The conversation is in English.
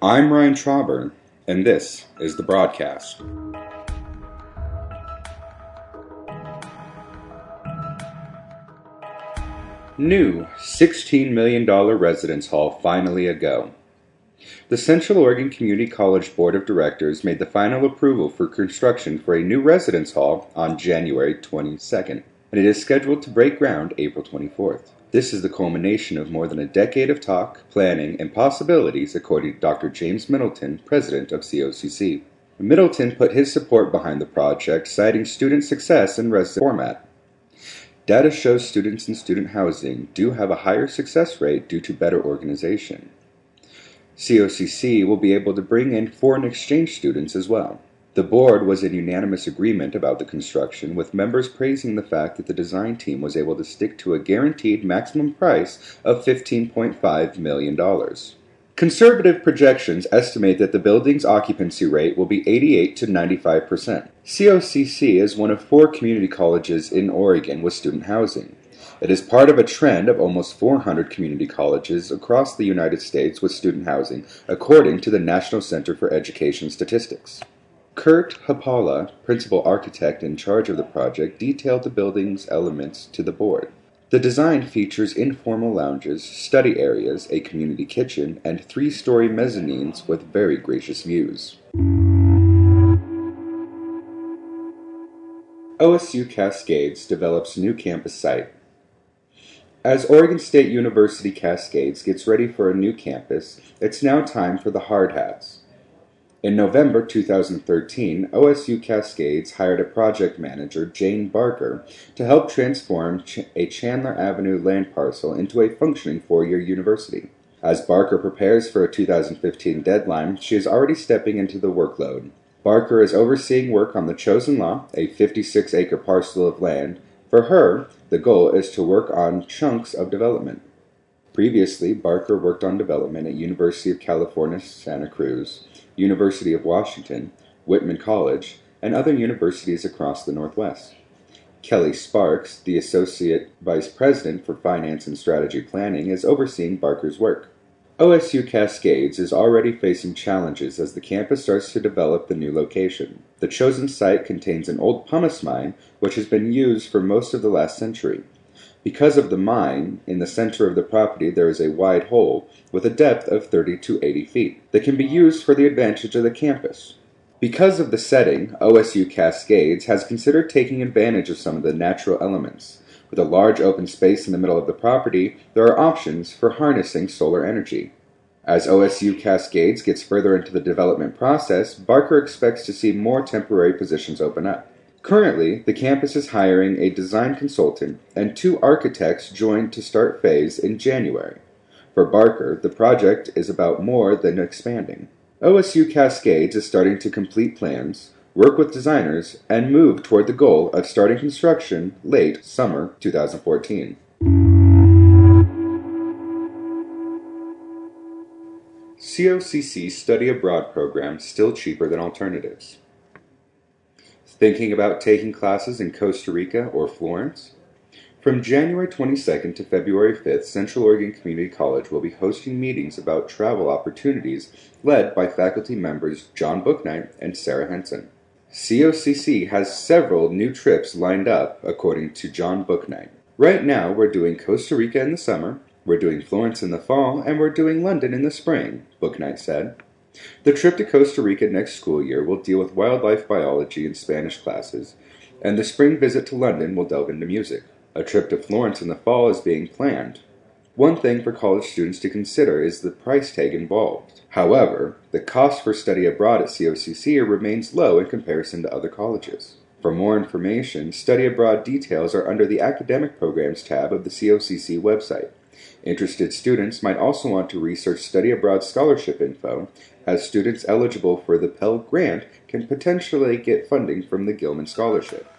I'm Ryan Trauber, and this is the broadcast. New $16 million residence hall finally a go. The Central Oregon Community College Board of Directors made the final approval for construction for a new residence hall on January 22nd, and it is scheduled to break ground April 24th. This is the culmination of more than a decade of talk, planning, and possibilities, according to Dr. James Middleton, president of COCC. Middleton put his support behind the project, citing student success and resident format. Data shows students in student housing do have a higher success rate due to better organization. COCC will be able to bring in foreign exchange students as well. The board was in unanimous agreement about the construction, with members praising the fact that the design team was able to stick to a guaranteed maximum price of $15.5 million. Conservative projections estimate that the building's occupancy rate will be 88 to 95 percent. COCC is one of four community colleges in Oregon with student housing. It is part of a trend of almost 400 community colleges across the United States with student housing, according to the National Center for Education Statistics. Kurt Hapala, principal architect in charge of the project, detailed the building's elements to the board. The design features informal lounges, study areas, a community kitchen, and three story mezzanines with very gracious views. OSU Cascades develops new campus site. As Oregon State University Cascades gets ready for a new campus, it's now time for the hard hats. In November 2013, OSU Cascades hired a project manager, Jane Barker, to help transform a Chandler Avenue land parcel into a functioning four year university. As Barker prepares for a 2015 deadline, she is already stepping into the workload. Barker is overseeing work on the chosen lot, a 56 acre parcel of land. For her, the goal is to work on chunks of development. Previously, Barker worked on development at University of California, Santa Cruz. University of Washington, Whitman College, and other universities across the Northwest. Kelly Sparks, the Associate Vice President for Finance and Strategy Planning, is overseeing Barker's work. OSU Cascades is already facing challenges as the campus starts to develop the new location. The chosen site contains an old pumice mine which has been used for most of the last century. Because of the mine, in the center of the property there is a wide hole with a depth of 30 to 80 feet that can be used for the advantage of the campus. Because of the setting, OSU Cascades has considered taking advantage of some of the natural elements. With a large open space in the middle of the property, there are options for harnessing solar energy. As OSU Cascades gets further into the development process, Barker expects to see more temporary positions open up. Currently, the campus is hiring a design consultant and two architects joined to start phase in January. For Barker, the project is about more than expanding. OSU Cascades is starting to complete plans, work with designers, and move toward the goal of starting construction late summer 2014. COCC Study Abroad program still cheaper than alternatives. Thinking about taking classes in Costa Rica or Florence? From January 22nd to February 5th, Central Oregon Community College will be hosting meetings about travel opportunities led by faculty members John Booknight and Sarah Henson. COCC has several new trips lined up, according to John Booknight. Right now, we're doing Costa Rica in the summer, we're doing Florence in the fall, and we're doing London in the spring, Booknight said. The trip to Costa Rica next school year will deal with wildlife biology and Spanish classes, and the spring visit to London will delve into music. A trip to Florence in the fall is being planned. One thing for college students to consider is the price tag involved. However, the cost for study abroad at COCC remains low in comparison to other colleges. For more information, study abroad details are under the Academic Programs tab of the COCC website. Interested students might also want to research study abroad scholarship info, as students eligible for the Pell Grant can potentially get funding from the Gilman Scholarship.